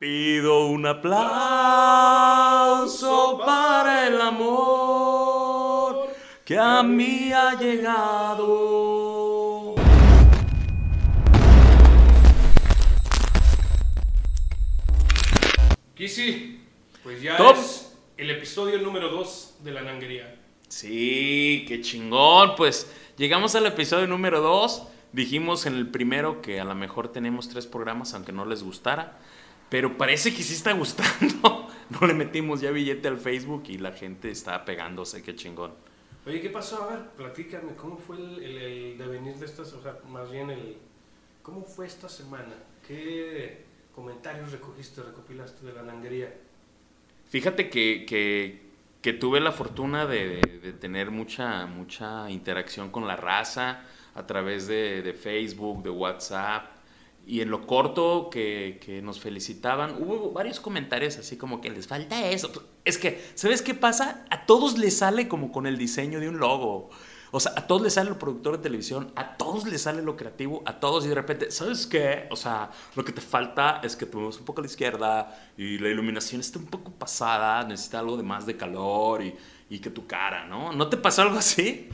Pido un aplauso para el amor que a mí ha llegado. Kisi, pues ya Top. es el episodio número 2 de la nanguería. Sí, qué chingón. Pues llegamos al episodio número 2. Dijimos en el primero que a lo mejor tenemos tres programas, aunque no les gustara. Pero parece que sí está gustando. No le metimos ya billete al Facebook y la gente está pegándose, qué chingón. Oye, ¿qué pasó? A ver, platícame, ¿cómo fue el, el, el devenir de estas, o sea, más bien el, ¿cómo fue esta semana? ¿Qué comentarios recogiste, recopilaste de la nanguería? Fíjate que, que- que tuve la fortuna de, de- de tener mucha, mucha interacción con la raza a través de, de Facebook, de WhatsApp. Y en lo corto que, que nos felicitaban, hubo varios comentarios así como que les falta eso. Es que, ¿sabes qué pasa? A todos les sale como con el diseño de un logo. O sea, a todos les sale el productor de televisión, a todos les sale lo creativo, a todos y de repente, ¿sabes qué? O sea, lo que te falta es que te un poco a la izquierda y la iluminación está un poco pasada, necesita algo de más de calor y, y que tu cara, ¿no? ¿No te pasó algo así?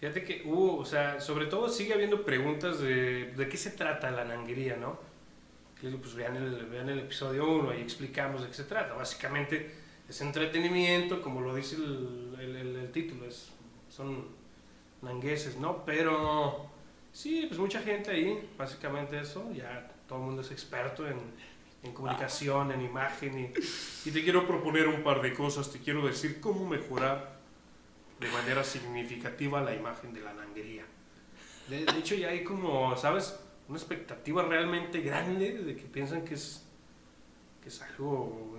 Fíjate que hubo, o sea, sobre todo sigue habiendo preguntas de, de qué se trata la nanguería, ¿no? Pues vean el, vean el episodio 1 y explicamos de qué se trata. Básicamente es entretenimiento, como lo dice el- el título, es, son nangueses, ¿no? Pero sí, pues mucha gente ahí, básicamente eso, ya todo el mundo es experto en, en comunicación, en imagen y, y te quiero proponer un par de cosas, te quiero decir cómo mejorar de manera significativa la imagen de la nanguería. De, de hecho, ya hay como, ¿sabes? Una expectativa realmente grande de que piensan que es, que es algo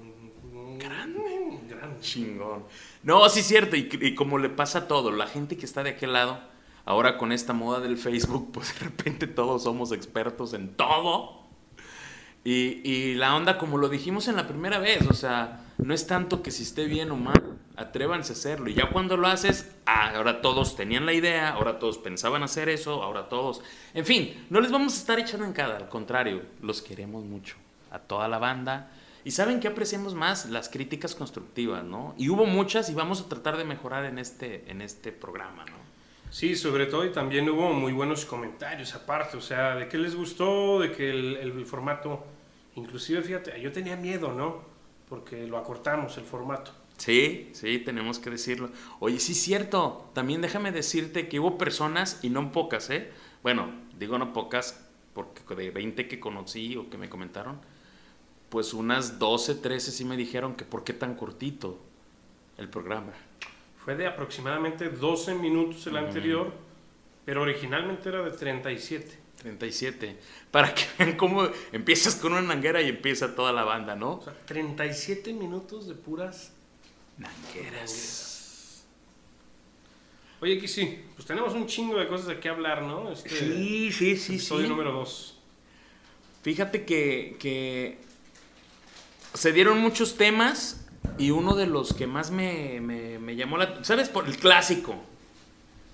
grande. grande. Chingón. No, sí es cierto, y, y como le pasa a todo, la gente que está de aquel lado, ahora con esta moda del Facebook, pues de repente todos somos expertos en todo. Y, y la onda, como lo dijimos en la primera vez, o sea, no es tanto que si esté bien o mal, atrévanse a hacerlo. Y ya cuando lo haces, ah, ahora todos tenían la idea, ahora todos pensaban hacer eso, ahora todos... En fin, no les vamos a estar echando en cara, al contrario, los queremos mucho, a toda la banda. Y saben que apreciamos más las críticas constructivas, ¿no? Y hubo muchas y vamos a tratar de mejorar en este, en este programa, ¿no? Sí, sobre todo, y también hubo muy buenos comentarios aparte, o sea, de qué les gustó, de que el, formato, inclusive, fíjate, yo tenía miedo, ¿no? Porque lo acortamos el formato. Sí, sí, tenemos que decirlo. Oye, sí cierto. También déjame decirte que hubo personas, y no pocas, ¿eh? Bueno, digo no pocas, porque de 20 que conocí o que me comentaron, pues unas 12, 13 sí me dijeron que por qué tan cortito el programa. Fue de aproximadamente 12 minutos el anterior, pero originalmente era de 37. 37. Para que vean cómo empiezas con una nanguera y empieza toda la banda, ¿no? O sea, 37 minutos de puras Nangueras. Oye, aquí sí, pues tenemos un chingo de cosas de qué hablar, ¿no? Este Sí, sí, sí, episodio sí. número 2. Fíjate que, que se dieron muchos temas y uno de los que más me, me- me llamó la... ¿Sabes? Por el clásico.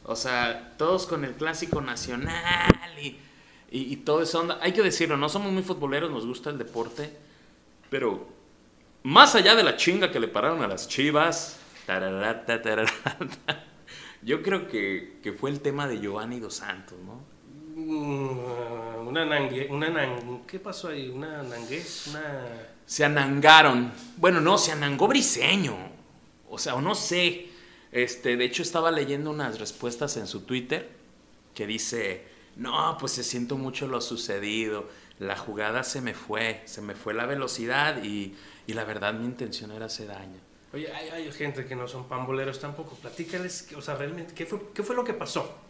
O sea, todos con el clásico nacional y, y, y todo eso onda. Hay que decirlo, no somos muy futboleros, nos gusta el deporte, pero más allá de la chinga que le pararon a las chivas, tararata, yo creo que, que fue el tema de Giovanni Dos Santos, ¿no? Una nangue, una nan, ¿qué pasó ahí? Una nanguez, una... Se anangaron. Bueno, no, se anangó Briseño. O sea, o no sé. Este, de hecho, estaba leyendo unas respuestas en su Twitter que dice: No, pues se siento mucho lo sucedido. La jugada se me fue, se me fue la velocidad y, y la verdad mi intención era hacer daño. Oye, hay, hay gente que no son pamboleros tampoco. Platícales, o sea, realmente, ¿qué fue, qué fue lo que pasó?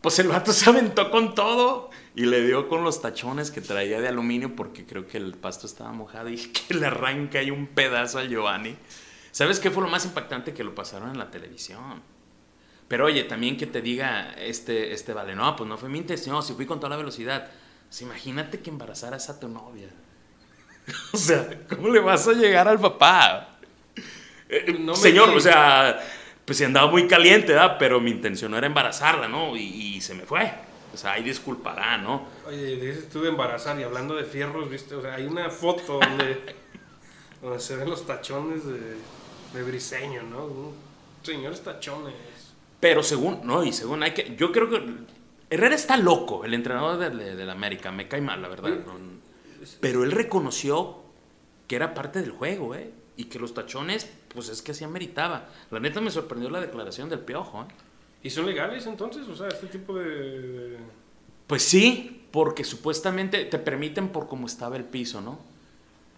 Pues el vato se aventó con todo y le dio con los tachones que traía de aluminio porque creo que el pasto estaba mojado y que le arranca ahí un pedazo al Giovanni. ¿Sabes qué fue lo más impactante que lo pasaron en la televisión? Pero oye, también que te diga este, este vale, no, pues no fue mi intención, si fui con toda la velocidad. Pues imagínate que embarazaras a tu novia. o sea, ¿cómo le vas a llegar al papá? Eh, No Señor, o sea, pues si andaba muy caliente, ¿verdad? Pero mi intención era embarazarla, ¿no? Y, y se me fue. O sea, ahí disculpará, ¿no? Oye, dices estuve embarazada y hablando de fierros, ¿viste? O sea, hay una foto donde, donde se ven los tachones de, de Briseño, ¿no? Un señores tachones. Pero según, no, y según hay que, yo creo que Herrera está loco, el entrenador del de, la América, me cae mal, la verdad. no- pero él reconoció que era parte del juego, ¿eh? Y que los tachones, pues es que así ameritaba. La neta me sorprendió la declaración del piojo, ¿eh? ¿Y son legales entonces? O sea, este tipo de... de- Pues sí, porque supuestamente te permiten por cómo estaba el piso, ¿no?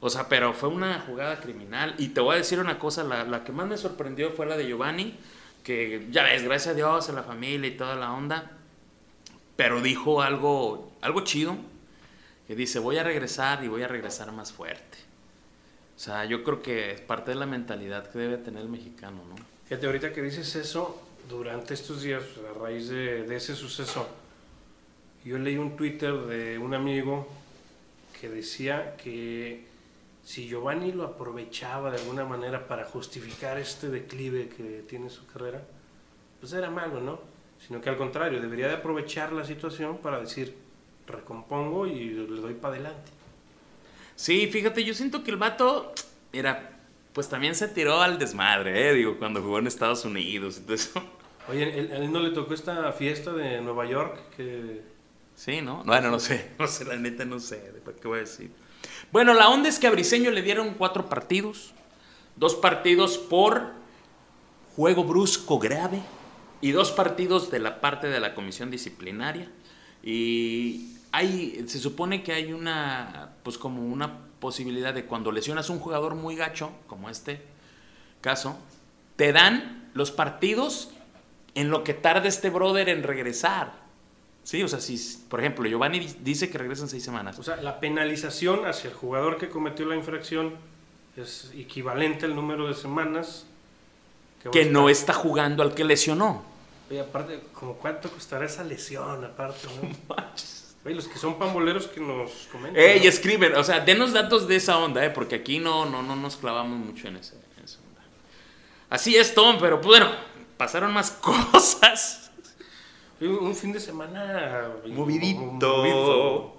O sea, pero fue una jugada criminal. Y te voy a decir una cosa, la, la que más me sorprendió fue la de Giovanni, que ya ves, gracias a Dios, a la familia y toda la onda, pero dijo algo, algo chido, que dice, voy a regresar y voy a regresar más fuerte. O sea, yo creo que es parte de la mentalidad que debe tener el mexicano, ¿no? Fíjate, ahorita que dices eso, durante estos días, a raíz de, de ese suceso, yo leí un Twitter de un amigo que decía que si Giovanni lo aprovechaba de alguna manera para justificar este declive que tiene su carrera, pues era malo, ¿no? Sino que al contrario, debería de aprovechar la situación para decir, recompongo y le doy para adelante. Sí, fíjate, yo siento que el vato, mira, pues también se tiró al desmadre, ¿eh? Digo, cuando jugó en Estados Unidos y todo eso. Oye, ¿él, él no le tocó esta fiesta de Nueva York que Sí, ¿no? Bueno, no sé, no sé, la neta no sé, ¿qué voy a decir? Bueno, la onda es que a Briseño le dieron cuatro partidos, dos partidos por juego brusco grave y dos partidos de la parte de la comisión disciplinaria. Y hay, se supone que hay una, pues como una posibilidad de cuando lesionas a un jugador muy gacho, como este caso, te dan los partidos en lo que tarda este brother en regresar. Sí, o sea, si, por ejemplo, Giovanni di- dice que regresa en seis semanas. O sea, la penalización hacia el jugador que cometió la infracción es equivalente al número de semanas que a no está jugando al que lesionó. Oye, aparte, ¿como cuánto costará esa lesión? Aparte, ¿no? Oye, los que son pamboleros que nos comenten. Ey, ¿no? escriben, o sea, denos datos de esa onda, ¿eh? porque aquí no, no, no nos clavamos mucho en, ese, en esa onda. Así es, Tom, pero pues, bueno, pasaron más cosas. Un fin de semana Movidito. movido.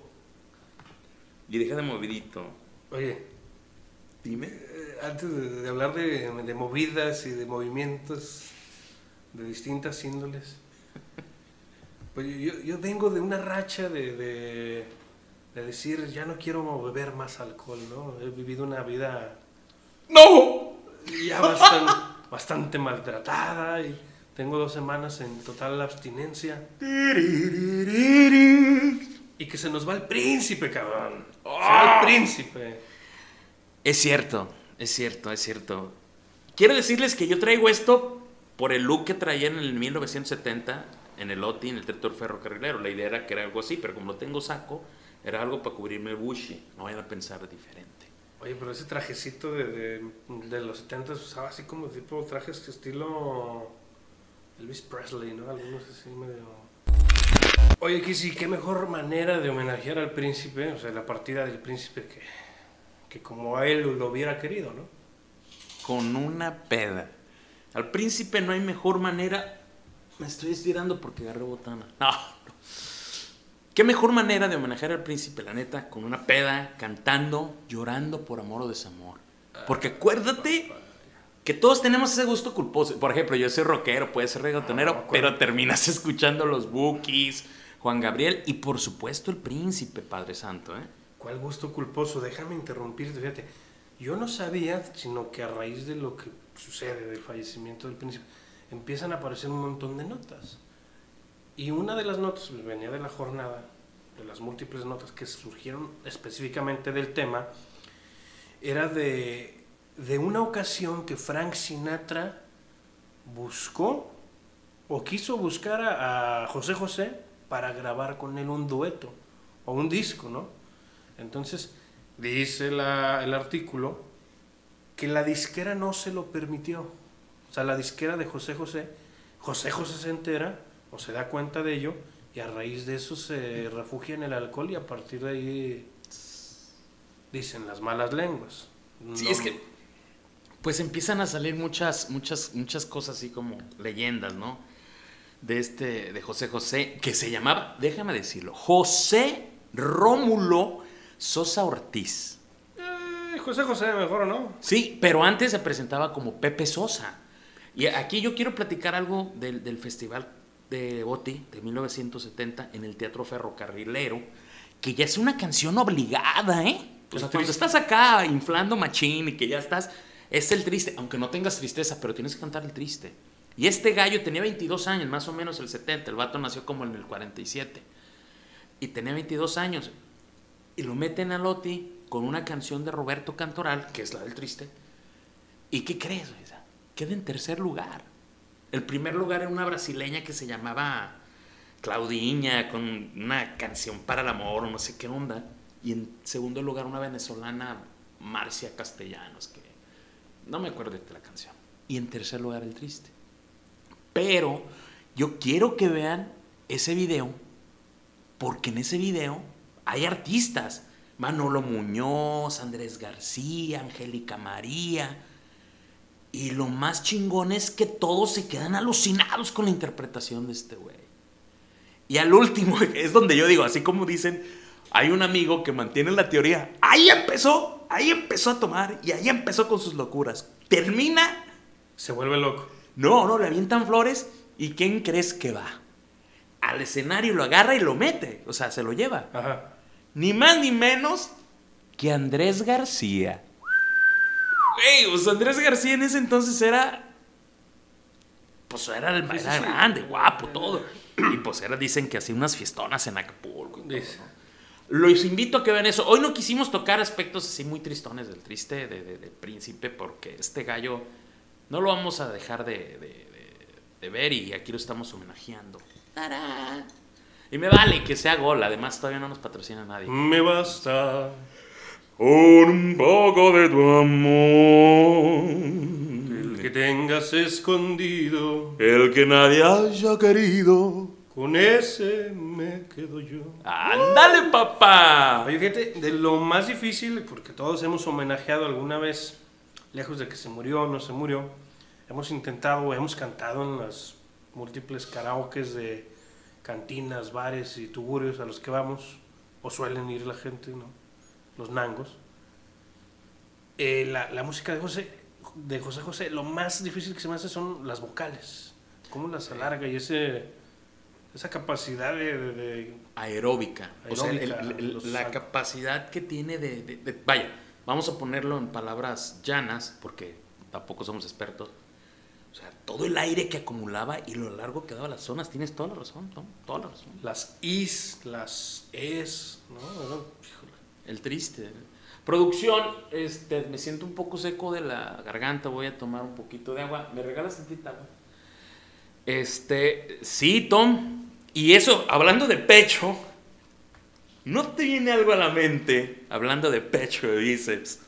Y deja de movidito. Oye, Dime. eh, antes de, de hablar de, de movidas y de movimientos de distintas índoles, pues yo, yo vengo de una racha de, de, de decir, ya no quiero beber más alcohol, ¿no? He vivido una vida ¡No! ya bastante, bastante maltratada y tengo dos semanas en total abstinencia. Y que se nos va el príncipe, cabrón. Se va el príncipe. Es cierto, es cierto, es cierto. Quiero decirles que yo traigo esto por el look que traía en el 1970 en el OTI, en el territorio ferrocarrilero. La idea era que era algo así, pero como no tengo saco, era algo para cubrirme el bushi. No vayan a pensar diferente. Oye, pero ese trajecito de, de, de los 70 usaba así como tipo trajes que estilo Elvis Presley, ¿no? Algunos así medio... Oye, que sí, qué mejor manera de homenajear al príncipe, o sea, la partida del príncipe que, que como a él lo hubiera querido, ¿no? Con una peda. Al príncipe no hay mejor manera. Me estoy estirando porque agarré botana. No, no. ¿Qué mejor manera de homenajear al príncipe, la neta? Con una peda, cantando, llorando por amor o desamor. Porque acuérdate que todos tenemos ese gusto culposo. Por ejemplo, yo soy rockero, puede ser reggaetonero, Ah, pero terminas escuchando los Bookies, Juan Gabriel y por supuesto el príncipe, Padre Santo, ¿eh? ¿Cuál gusto culposo? Déjame interrumpirte, fíjate. Yo no sabía, sino que a raíz de lo que sucede del fallecimiento del príncipe, empiezan a aparecer un montón de notas. Y una de las notas pues, venía de la jornada, de las múltiples notas que surgieron específicamente del tema, era de, de una ocasión que Frank Sinatra buscó o quiso buscar a, a José José para grabar con él un dueto o un disco, ¿no? Entonces, dice la- el artículo que la disquera no se lo permitió. O sea, la disquera de José José, José José se entera o se da cuenta de ello y a raíz de eso se refugia en el alcohol y a partir de ahí dicen las malas lenguas. Sí, es que pues empiezan a salir muchas, muchas, muchas cosas así como leyendas, ¿no? de este, de José José, que se llamaba, déjame decirlo, José Rómulo Sosa Ortiz. Eh, José José, mejor o no. Sí, pero antes se presentaba como Pepe Sosa. Y aquí yo quiero platicar algo del, del festival de Oti de 1970 en el Teatro Ferrocarrilero, que ya es una canción obligada, ¿eh? O sea, cuando estás acá inflando machín y que ya estás, es el triste, aunque no tengas tristeza, pero tienes que cantar el triste. Y este gallo tenía 22 años, más o menos el 70, el vato nació como en el 47. Y tenía 22 años. Y lo meten a Loti con una canción de Roberto Cantoral, que es la del triste. ¿Y qué crees? O sea, queda en tercer lugar. El primer lugar era una brasileña que se llamaba Claudiña, con una canción para el amor no sé qué onda. Y en segundo lugar una venezolana, Marcia Castellanos, que no me acuerdo de la canción. Y en tercer lugar el triste. Pero yo quiero que vean ese video, porque en ese video hay artistas. Manolo Muñoz, Andrés García, Angélica María. Y lo más chingón es que todos se quedan alucinados con la interpretación de este güey. Y al último, es donde yo digo, así como dicen, hay un amigo que mantiene la teoría. Ahí empezó, ahí empezó a tomar y ahí empezó con sus locuras. Termina. Se vuelve loco. No, no, le avientan flores y ¿quién crees que va? Al escenario lo agarra y lo mete, o sea, se lo lleva. Ajá. Ni más ni menos que Andrés García. Güey, pues Andrés García en ese entonces era. Pues era, el, Sí, sí, era sí. grande, guapo, todo. Y pues era, dicen que hacía unas fiestonas en Acapulco. y todo, Dice. ¿no? Los invito a que vean eso. Hoy no quisimos tocar aspectos así muy tristones del triste de, de- de príncipe, porque este gallo no lo vamos a dejar de, de- de- de ver y aquí lo estamos homenajeando. ¡Tarán! Y me vale que sea gol, además todavía no nos patrocina nadie. Me basta. Con un poco de tu amor. El que tengas escondido. El que nadie haya querido. Con ese me quedo yo. ¡Ándale, papá! Oye, fíjate, de lo más difícil, porque todos hemos homenajeado alguna vez, lejos de que se murió o no se murió, hemos intentado, hemos cantado en las múltiples karaokes de cantinas, bares y tuburios a los que vamos, o suelen ir la gente, ¿no? Los nangos. Eh, la, la música de José, de José José, lo más difícil que se me hace son las vocales. Cómo las alarga y ese, esa capacidad de- de- de aeróbica. O sea, el- Aeróbica, el- los la capacidad que tiene de, de- Vaya, vamos a ponerlo en palabras llanas, porque tampoco somos expertos. O sea, todo el aire que acumulaba y lo largo que daba las zonas. Tienes toda la razón, Tom, toda la razón. las is, las es, ¿no? Híjole. El triste. Producción, este, me siento un poco seco de la garganta, voy a tomar un poquito de agua. ¿Me regalas tantita agua? Este, sí, Tom. Y eso, hablando de pecho, ¿no te viene algo a la mente, hablando de pecho, de bíceps,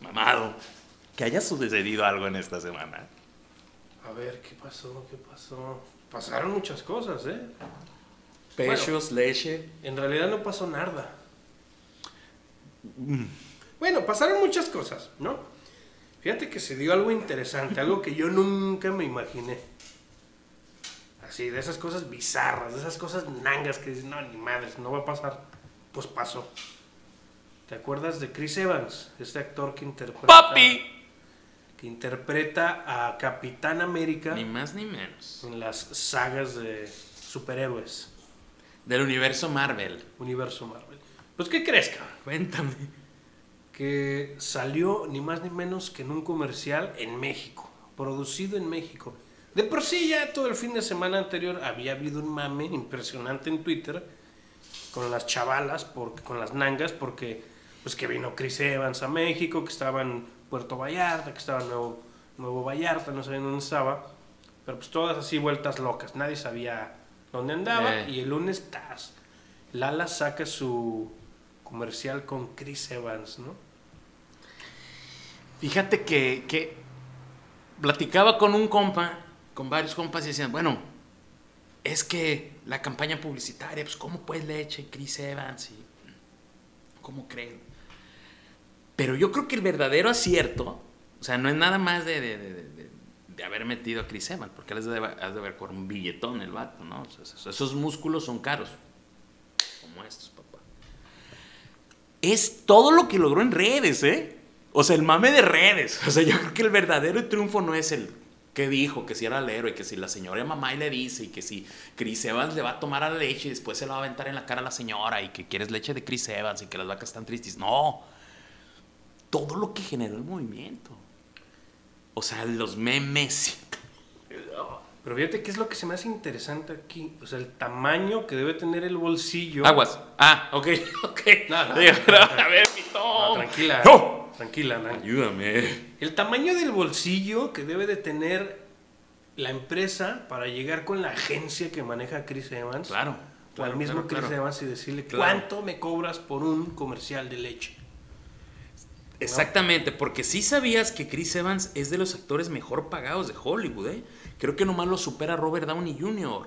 mamado, que haya sucedido algo en esta semana? A ver, ¿qué pasó? ¿Qué pasó? Pasaron muchas cosas, ¿eh? Pechos, leche. En realidad no pasó nada. Bueno, pasaron muchas cosas, ¿no? Fíjate que se dio algo interesante, algo que yo nunca me imaginé. Así, de esas cosas bizarras, de esas cosas nangas que dicen, no, ni madres, no va a pasar. Pues pasó. ¿Te acuerdas de Chris Evans? Este actor que interpreta... ¡Papi! Que interpreta a Capitán América Ni más ni menos. en las sagas de superhéroes, Del universo Marvel. universo Marvel. Pues, ¿qué crees, cabrón? Cuéntame. que salió ni más ni menos que en un comercial en México, producido en México. De por sí ya todo el fin de semana anterior había habido un mame impresionante en Twitter con las chavalas, porque, con las nangas, porque pues que vino Chris Evans a México, que estaba en Puerto Vallarta, que estaba en Nuevo, Nuevo Vallarta, no sabían dónde estaba, pero pues todas así vueltas locas, nadie sabía dónde andaba Eh. y el lunes tas, Lala saca su comercial con Chris Evans, ¿no? Fíjate que, que platicaba con un compa, con varios compas y decían, bueno, es que la campaña publicitaria, pues cómo pues leche, Chris Evans cómo creen. Pero yo creo que el verdadero acierto, o sea, no es nada más de, de- de- haber metido a Chris Evans, porque él has de, has de un billetón el vato, ¿no? Esos, músculos son caros, como estos. Es todo lo que logró en redes, ¿eh? O sea, el mame de redes. O sea, yo creo que el verdadero triunfo no es el que dijo, que si era el héroe, que si la señora mamá y le dice, y que si Chris Evans le va a tomar la leche y después se la va a aventar en la cara a la señora, y que quieres leche de Chris Evans y que las vacas están tristes. No. Todo lo que generó el movimiento. O sea, los memes. Pero fíjate qué es lo que se me hace interesante aquí. O sea, el tamaño que debe tener el bolsillo. Aguas. Ah, ok, ok. No, no, Digo, no, pero, no. a ver, Tom. tranquila. No. Tranquila. Ayúdame. El tamaño del bolsillo que debe de tener la empresa para llegar con la agencia que maneja Chris Evans. Claro. O al mismo claro, Chris claro. Evans y decirle Claro. cuánto me cobras por un comercial de leche. Exactamente, porque sí sabías que Chris Evans es de los actores mejor pagados de Hollywood, ¿eh? Creo que nomás lo supera Robert Downey Jr.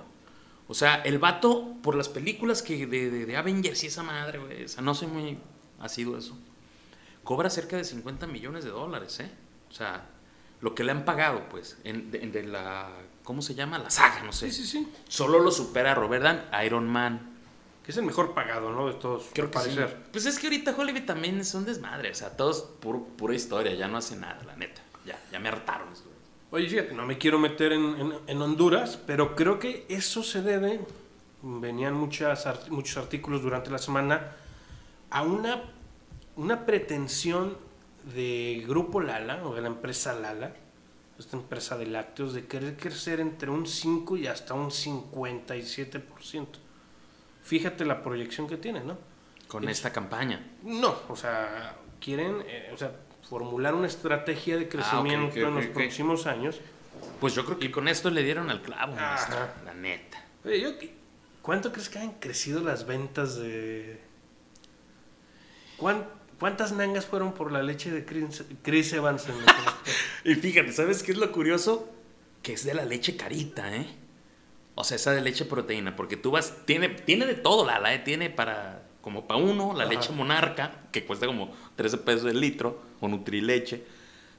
O sea, el vato, por las películas que de, de- de Avengers y esa madre, güey, o sea, no soy muy asiduo eso, cobra cerca de 50 millones de dólares, ¿eh? O sea, lo que le han pagado, pues, en, de, de la, ¿cómo se llama? La saga, no sé. Sí, sí, sí. Solo lo supera Robert Downey, Iron Man, Que es el mejor pagado, ¿no? De todos. Creo que sí. parecer. Pues es que ahorita Hollywood también es un desmadre. O sea, todo es puro- pura historia. Ya no hace nada, la neta. Ya, ya me hartaron. güeyes. Oye, fíjate, no me quiero meter en, en- en Honduras, pero creo que eso se debe, venían muchas, art- muchos artículos durante la semana, a una, una pretensión de Grupo Lala, o de la empresa Lala, esta empresa de lácteos, de querer crecer entre un 5 y hasta un 57%. Fíjate la proyección que tiene, ¿no? Con esta campaña. No, o sea, quieren eh, o sea, formular una estrategia de crecimiento Ah, ok, en los próximos años. Pues yo creo que con esto le dieron al clavo, maestro, La neta. Oye, yo, ¿Cuánto crees que han crecido las ventas de... ¿Cuán- ¿Cuántas nangas fueron por la leche de Chris, Evans? en la- Y fíjate, ¿sabes qué es lo curioso? Que es de la leche carita, ¿eh? O sea, esa de leche proteína. Porque tú vas. Tiene, tiene de todo, la, la tiene para. Como para uno, la Ajá. leche monarca, que cuesta como 13 pesos el litro, o Nutrileche.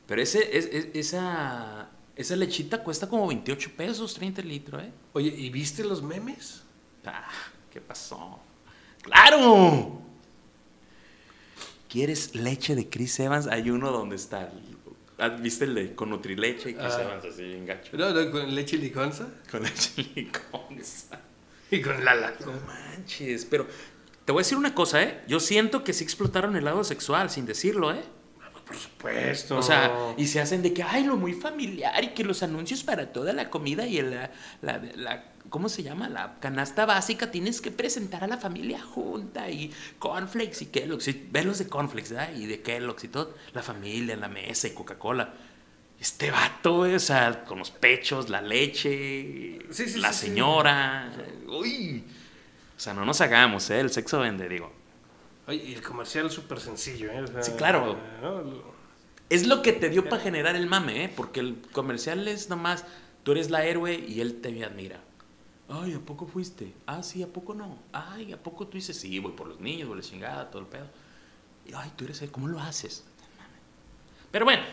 Pero ese, es, es- esa, esa lechita cuesta como 28 pesos, 30 el litro, ¿eh? Oye, ¿y viste los memes? Ah, ¿qué pasó? ¡Claro! ¿Quieres leche de Chris Evans? Hay uno donde está. Ah, ¿Viste el de con Nutrileche y Chris Ah. Evans así bien gacho? No, no, con leche liconza Con leche liconza. y con Lala. No manches, pero te voy a decir una cosa, ¿eh? Yo siento que sí explotaron el lado sexual sin decirlo, ¿eh? Por supuesto. O sea, y se hacen de que, ay, lo muy familiar y que los anuncios para toda la comida y el, la, la, la- ¿cómo se llama? La canasta básica tienes que presentar a la familia junta y cornflakes y Kellogg's. Y ver los de cornflakes, ¿verdad? Y de Kellogg's y todo. La familia en la mesa y Coca-Cola. Este vato, o sea, con los pechos, la leche, Sí, sí, la sí. señora. Uy. O sea, no nos hagamos, ¿eh? El sexo vende, digo. Oye, y el comercial es súper sencillo, ¿eh? O sea, Sí, claro. ¿no? Es lo que te dio para generar el mame, ¿eh? Porque el comercial es nomás, tú eres la héroe y él te admira. Ay, ¿a poco fuiste? Ah, sí, ¿a poco no? Ay, ¿a poco tú dices? Sí, voy por los niños, voy a la chingada, todo el pedo. Y, ay, tú eres él, ¿cómo lo haces? Pero bueno,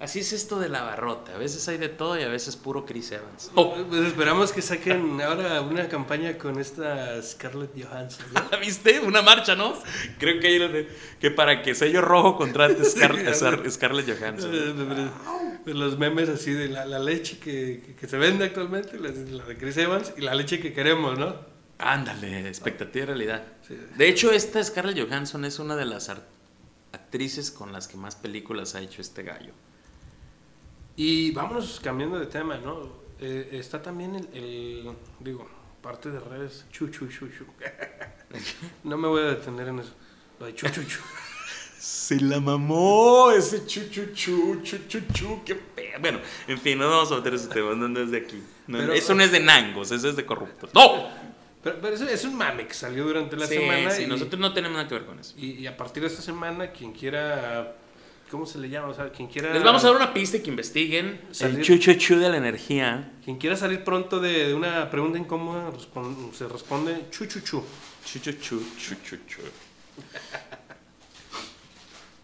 así es esto de la barrota. A veces hay de todo y a veces puro Chris Evans. Oh, Pues esperamos que saquen ahora una campaña con esta Scarlett Johansson. ¿no? ¿viste? Una marcha, ¿no? Creo que, hay de- que para que sello rojo contrate Scar- Sí, Scarlett Johansson. De los memes así de la, la leche que, que- que se vende actualmente, la, la de Chris Evans, y la leche que queremos, ¿no? Ándale, expectativa y realidad. Sí. De hecho, esta Scarlett Johansson es una de las actrices con las que más películas ha hecho este gallo. Y vámonos cambiando de tema, ¿no? Eh, está también el, el- digo, parte de redes, chu, chu, chu, chu. no me voy a detener en eso. Lo de chu, chu, chu. Se la mamó ese chu chu chu chu chu chu, qué pe... Bueno, en fin, no vamos a meter ese tema, no, no es de aquí. No, Pero- eso no es de nangos, eso es de corruptos. ¡No! Pero, pero eso es un mame que salió durante la sí, semana. sí, y, nosotros no tenemos nada que ver con eso. y, y a partir de esta semana, quien quiera, ¿cómo se le llama? O sea, quien quiera... Les vamos a dar una pista y que investiguen el Salir- chu de la energía. Quien quiera salir pronto de, de una pregunta incómoda, respon- se responde chu, chu, chu. Chu chu chu chu chu chu.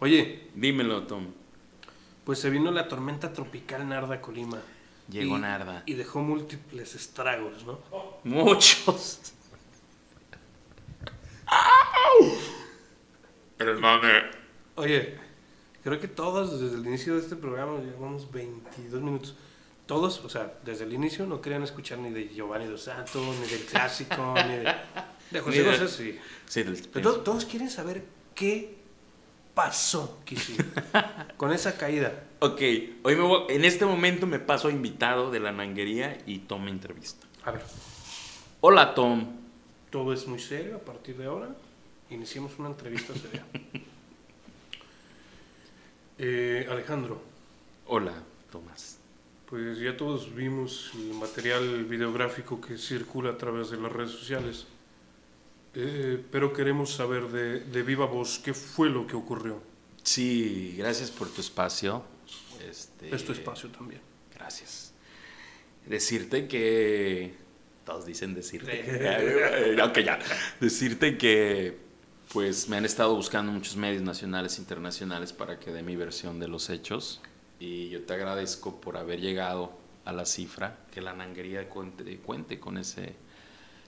Oye, Dímelo, Tom. pues se vino la tormenta tropical Narda Colima. Llegó y, Narda. Y dejó múltiples estragos, ¿no? Muchos. Perdone. Oye, creo que todos desde el inicio de este programa, llevamos 22 minutos, todos, o sea, desde el inicio no querían escuchar ni de Giovanni Dos Santos, ni del clásico, ni de, de José de- José, sí. Sí, del- Pero to- todos quieren saber qué pasó, con esa caída. Ok, hoy me voy- en este momento me paso a invitado de la nanguería y toma entrevista. A ver, Hola Tom. todo es muy serio a partir de ahora. Iniciemos una entrevista seria. Eh, Alejandro, Hola, Tomás. pues ya todos vimos el material videográfico que circula a través de las redes sociales. Eh, pero queremos saber de, de viva voz qué fue lo que ocurrió. Sí, gracias por tu espacio. Este, Es tu espacio también. Gracias. Decirte que. Todos dicen decirte. ok, ya. Decirte que. Pues me han estado buscando muchos medios nacionales e internacionales para que dé mi versión de los hechos. Y yo te agradezco por haber llegado a la cifra que la nanguería cuente, cuente con ese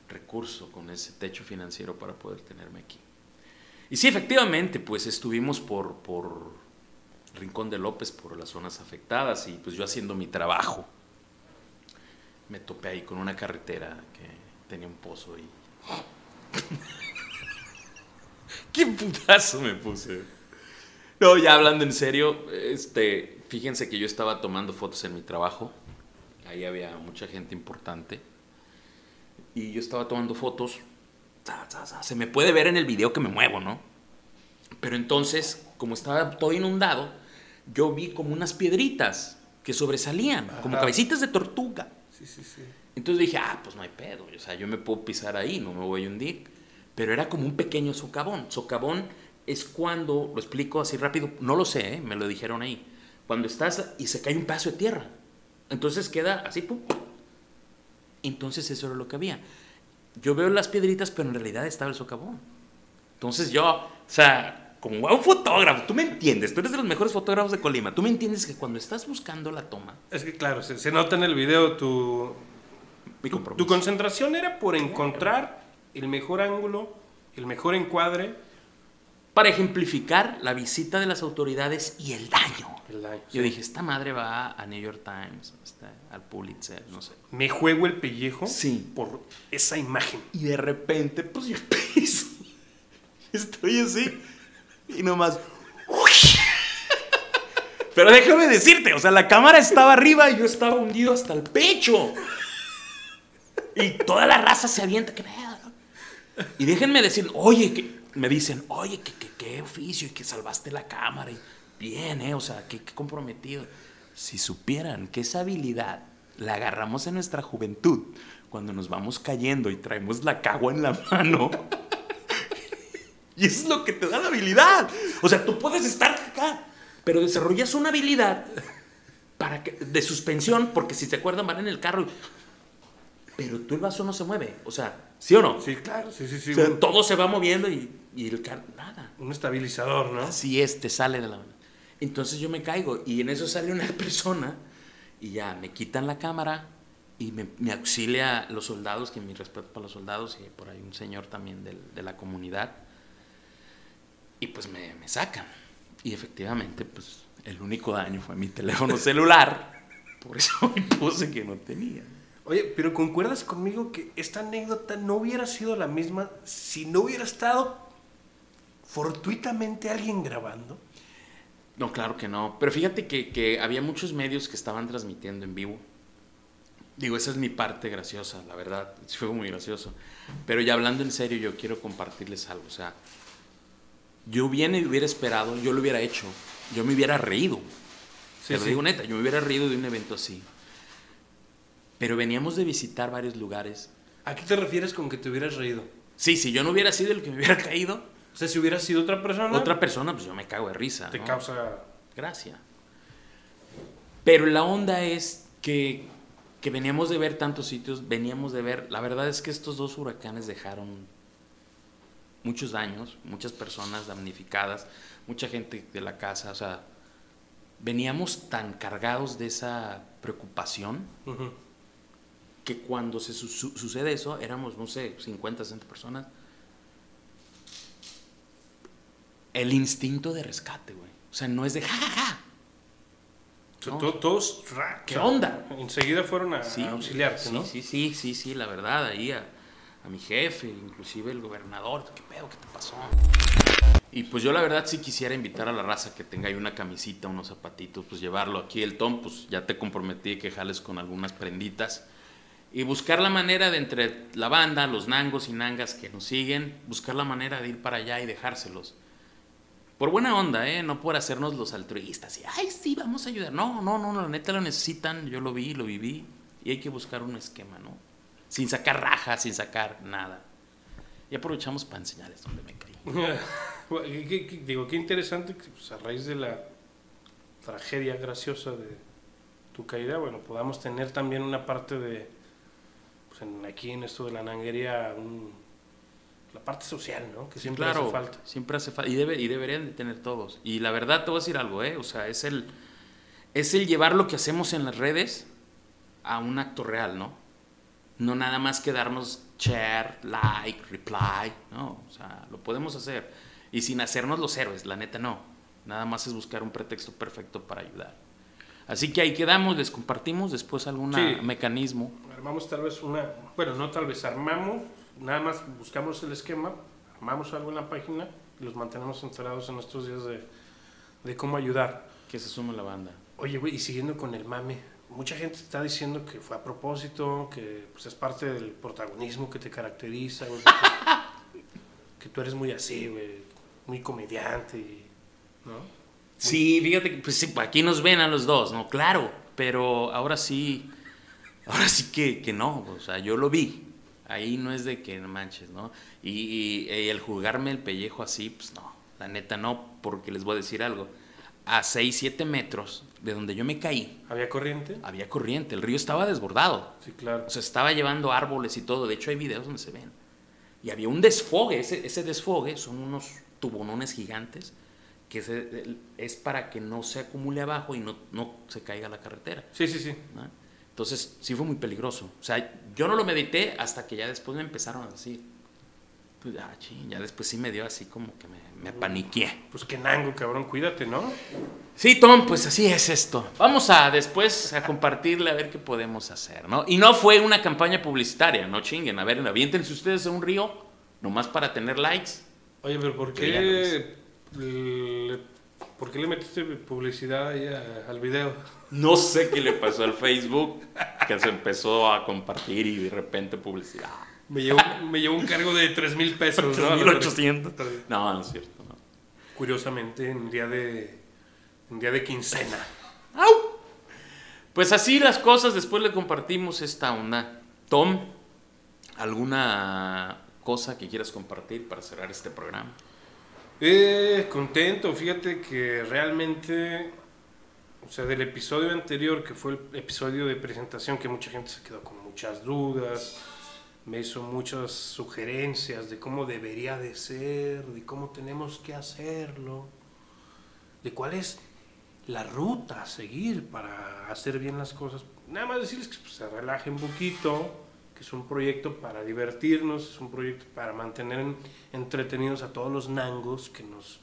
recurso, con ese techo financiero para poder tenerme aquí. Y sí, efectivamente, pues estuvimos por, por Rincón de López, por las zonas afectadas, y pues yo haciendo mi trabajo, me topé ahí con una carretera que tenía un pozo y... ¡Qué putazo me puse! No, ya hablando en serio, este, fíjense que yo estaba tomando fotos en mi trabajo, ahí había mucha gente importante, y yo estaba tomando fotos, se me puede ver en el video que me muevo, ¿no? Pero entonces, como estaba todo inundado, yo vi como unas piedritas que sobresalían, como cabecitas de tortuga. Sí, sí, sí. Entonces dije, ah, pues no hay pedo, o sea, yo me puedo pisar ahí, no me voy a hundir. Pero era como un pequeño socavón. Socavón es cuando, lo explico así rápido, no lo sé, ¿eh? me lo dijeron ahí. Cuando estás y se cae un pedazo de tierra. Entonces queda así, pum. Entonces eso era lo que había. Yo veo las piedritas, pero en realidad estaba el socavón. Entonces yo, o sea, como un fotógrafo, tú me entiendes, tú eres de los mejores fotógrafos de Colima, tú me entiendes que cuando estás buscando la toma, Es que claro, se, se nota en el video tu, mi tu, compromiso. tu concentración era por encontrar el mejor ángulo, el mejor encuadre, para ejemplificar la visita de las autoridades y el daño. el daño. Yo dije, esta madre va a New York Times, está al Pulitzer, no sé. Me juego el pellejo Sí. por esa imagen. Y de repente, pues yo piso. Estoy así. Y nomás. Pero déjame decirte, o sea, la cámara estaba arriba y yo estaba hundido hasta el pecho. Y toda la raza se avienta, qué pedo. no?" Y déjenme decir, oye, que me dicen, oye, que, qué oficio y que salvaste la cámara. Y bien, ¿eh? O sea, qué, qué comprometido. Si supieran que esa habilidad la agarramos en nuestra juventud, cuando nos vamos cayendo y traemos la cagua en la mano. Y eso es lo que te da la habilidad. O sea, tú puedes estar acá, pero desarrollas una habilidad para que, de suspensión, porque si se acuerdan, van en el carro. y- Pero tú el vaso no se mueve. O sea, ¿sí o no? Sí, claro, sí, sí, sí. O sea, un, todo se va moviendo y, y el carro, nada. un estabilizador, ¿no? Así es, te sale de la mano. Entonces yo me caigo y en eso sale una persona y ya me quitan la cámara y me, me auxilia los soldados, que mi respeto para los soldados y por ahí un señor también del- de la comunidad. Y pues me, me sacan. Y efectivamente, pues el único daño fue mi teléfono celular. Por eso me puse que no tenía. Oye, pero ¿concuerdas conmigo que esta anécdota no hubiera sido la misma si no hubiera estado fortuitamente alguien grabando? No, claro que no. Pero fíjate que, que había muchos medios que estaban transmitiendo en vivo. Digo, esa es mi parte graciosa, la verdad. Fue muy gracioso. Pero ya hablando en serio, yo quiero compartirles algo. O sea, yo bien hubiera esperado, yo lo hubiera hecho. Yo me hubiera reído. Sí, Te lo sí. digo neta, yo me hubiera reído de un evento así. Pero veníamos de visitar varios lugares. ¿A qué te refieres con que te hubieras reído? Sí, si yo no hubiera sido el que me hubiera caído, O sea, si hubiera sido otra persona, otra persona, pues yo me cago de risa. te ¿no? causa... Gracia. Pero la onda es que, que veníamos de ver tantos sitios, veníamos de ver, la verdad es que estos dos huracanes dejaron muchos daños, muchas personas damnificadas, mucha gente de la casa, o sea, veníamos tan cargados de esa preocupación. Que cuando se su- su- sucede eso, éramos, no sé, 50, 60 personas. El instinto de rescate, güey. O sea, no es de ja, ja, ja. No. todos, ¿Qué onda? Enseguida fueron a, Sí, a auxiliarte, sí, ¿no? Sí, sí, sí, sí, la verdad, ahí a, a mi jefe, inclusive el gobernador, ¿qué pedo? ¿Qué te pasó? Y pues yo la verdad sí quisiera invitar a la raza que tenga ahí una camisita, unos zapatitos, pues llevarlo aquí el Tom, pues ya te comprometí que jales con algunas prenditas y buscar la manera de entre la banda, los nangos y nangas que nos siguen, buscar la manera de ir para allá y dejárselos. Por buena onda, ¿eh? No por hacernos los altruistas y, ay, sí, vamos a ayudar. No, no, no, la neta lo necesitan, yo lo vi, lo viví y hay que buscar un esquema, ¿no? Sin sacar raja, sin sacar nada. Y aprovechamos para enseñarles dónde me caí. Digo, qué interesante que pues, a raíz de la tragedia graciosa de tu caída, bueno, podamos tener también una parte de, pues en- aquí en esto de la nanguería, un- la parte social, ¿no? Que siempre claro, hace falta. Siempre hace falta. Y, debe, y deberían de tener todos. Y la verdad, te voy a decir algo, ¿eh? O sea, es el, es el llevar lo que hacemos en las redes a un acto real, ¿no? No nada más quedarnos share, like, reply, ¿no? O sea, lo podemos hacer. Y sin hacernos los héroes, la neta no. Nada más es buscar un pretexto perfecto para ayudar. Así que ahí quedamos, les compartimos después algún Sí. mecanismo. Armamos tal vez una, bueno, no tal vez, armamos, nada más buscamos el esquema, armamos algo en la página y los mantenemos enterados en estos días de, de cómo ayudar. Que se sume la banda. Oye, güey, y siguiendo con el mame, mucha gente está diciendo que fue a propósito, que pues, es parte del protagonismo que te caracteriza, güey, que, que tú eres muy así, güey, muy comediante, y, ¿no? Sí, fíjate que pues sí, aquí nos ven a los dos, ¿no? Claro, pero ahora sí, ahora sí que, que no, o sea, yo lo vi. Ahí no es de que manches, ¿no? Y, y- y el jugarme el pellejo así, pues no, la neta no, porque les voy a decir algo. A 6, 7 metros de donde yo me caí, ¿Había corriente? había corriente, el río estaba desbordado. Sí, claro. O sea, estaba llevando árboles y todo. De hecho, hay videos donde se ven. Y había un desfogue. Ese, ese desfogue son unos tubonones gigantes que se- es para que no se acumule abajo y no, no se caiga la carretera. Sí, sí, sí. ¿no? Entonces, sí fue muy peligroso. O sea, yo no lo medité hasta que ya después me empezaron a decir. Pues, ah, ching, ya después sí me dio así como que me, me paniqué. Pues que nango, cabrón, cuídate, ¿no? Sí, Tom, pues así es esto. Vamos a después a compartirle a ver qué podemos hacer, ¿no? Y no fue una campaña publicitaria, no chinguen. A ver, aviéntense ustedes a un río, nomás para tener likes. Oye, pero ¿por qué, le, ¿por qué le metiste publicidad ahí a- al video? No sé qué le pasó al Facebook, que se empezó a compartir y de repente publicidad. Me llevó, me llevó un cargo de 3 mil pesos, ¿no? A la 3,800. verga. No, no es cierto, no. Curiosamente, en día de, en día de quincena. ¡Au! Pues así las cosas, después le compartimos esta onda. Tom, ¿alguna cosa que quieras compartir para cerrar este programa? Eh, contento, fíjate que realmente, o sea, del episodio anterior, que fue el episodio de presentación, que mucha gente se quedó con muchas dudas, me hizo muchas sugerencias de cómo debería de ser, de cómo tenemos que hacerlo, de cuál es la ruta a seguir para hacer bien las cosas. Nada más decirles que pues, se relajen un poquito, es un proyecto para divertirnos, es un proyecto para mantener en- entretenidos a todos los nangos que nos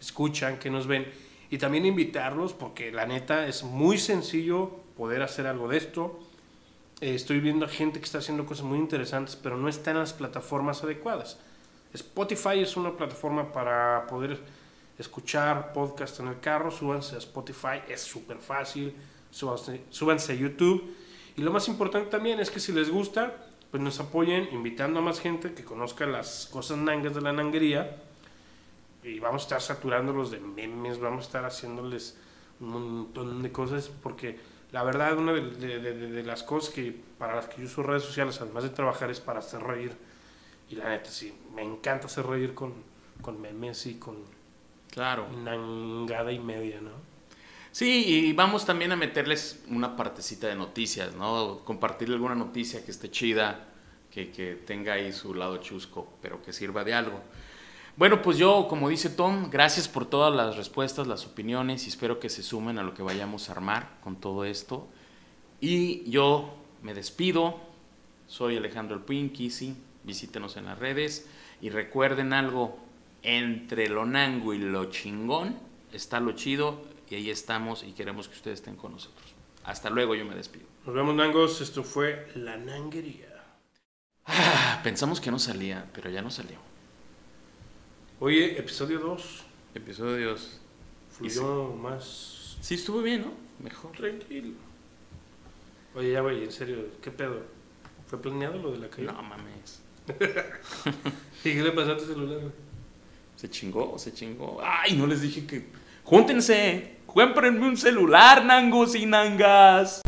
escuchan, que nos ven, y también invitarlos porque la neta es muy sencillo poder hacer algo de esto. Eh, estoy viendo a gente que está haciendo cosas muy interesantes, pero no está en las plataformas adecuadas. Spotify es una plataforma para poder escuchar podcast en el carro, súbanse a Spotify, es súper fácil, súbanse, súbanse a YouTube. Y lo más importante también es que si les gusta, pues nos apoyen invitando a más gente que conozca las cosas nangas de la nanguería. Y vamos a estar saturándolos de memes, vamos a estar haciéndoles un montón de cosas, porque la verdad, una de, de- de- de las cosas que para las que yo uso redes sociales, además de trabajar, es para hacer reír. Y la neta, sí, me encanta hacer reír con, con memes y con Claro. nangada y media, ¿no? Sí, y vamos también a meterles una partecita de noticias, ¿no? Compartirle alguna noticia que esté chida, que, que tenga ahí su lado chusco, pero que sirva de algo. Bueno, pues yo, como dice Tom, gracias por todas las respuestas, las opiniones y espero que se sumen a lo que vayamos a armar con todo esto. Y yo me despido. Soy Alejandro El Pinky, visítenos en las redes y recuerden algo, entre lo nango y lo chingón está lo chido y ahí estamos y queremos que ustedes estén con nosotros. Hasta luego, yo me despido. Nos vemos, Nangos. Esto fue La Nanguería. Ah, pensamos que no salía, pero ya no salió. Oye, episodio 2. Episodios. Fluyó más Sí, estuvo bien, ¿no? Mejor. tranquilo. Oye, ya, güey, en serio, ¿qué pedo? ¿Fue planeado lo de la caída? No mames. ¿Y qué le pasó a tu celular, güey? Se chingó, se chingó. Ay, no les dije que. Júntense. Cómprenme un celular, nangos y nangas.